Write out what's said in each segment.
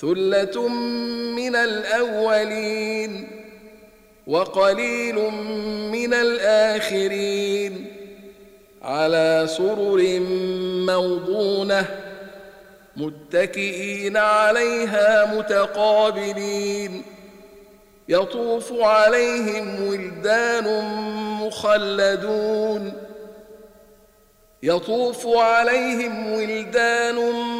ثلة من الأولين وقليل من الآخرين على سرر موضونة متكئين عليها متقابلين يطوف عليهم ولدان مخلدون يطوف عليهم ولدان مخلدون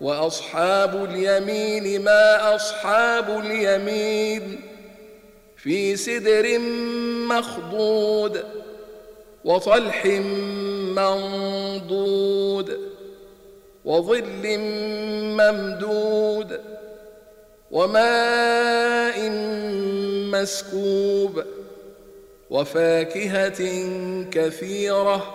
وأصحاب اليمين ما أصحاب اليمين في سدر مخضود وطلح منضود وظل ممدود وماء مسكوب وفاكهة كثيرة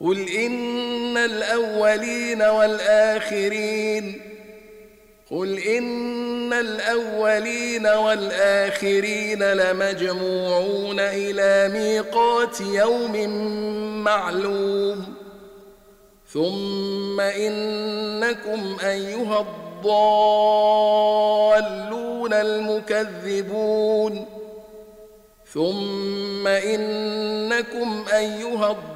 قل إن الأولين والآخرين قل إن الأولين والآخرين لمجموعون إلى ميقات يوم معلوم ثم إنكم أيها الضالون المكذبون ثم إنكم أيها الضالون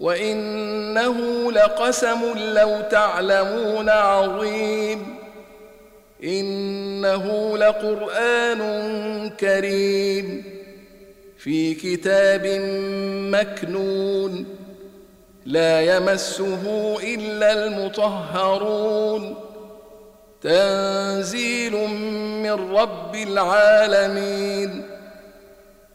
وإنه لقسم لو تعلمون عظيم. إنه لقرآن كريم في كتاب مكنون. لا يمسه إلا المطهرون. تنزيل من رب العالمين.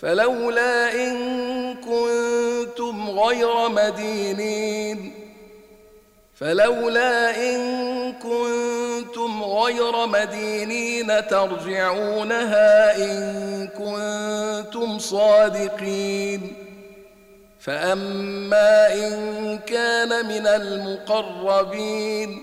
فلولا إن كنتم غير مدينين. فلولا إن كنتم غير مدينين ترجعونها إن كنتم صادقين. فأما إن كان من المقربين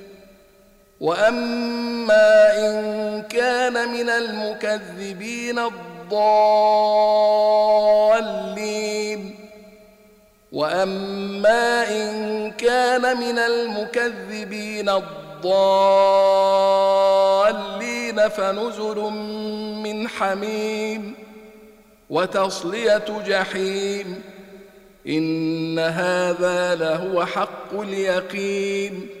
واما ان كان من المكذبين الضالين واما ان كان من المكذبين الضالين فنزل من حميم وتصليه جحيم ان هذا لهو حق اليقين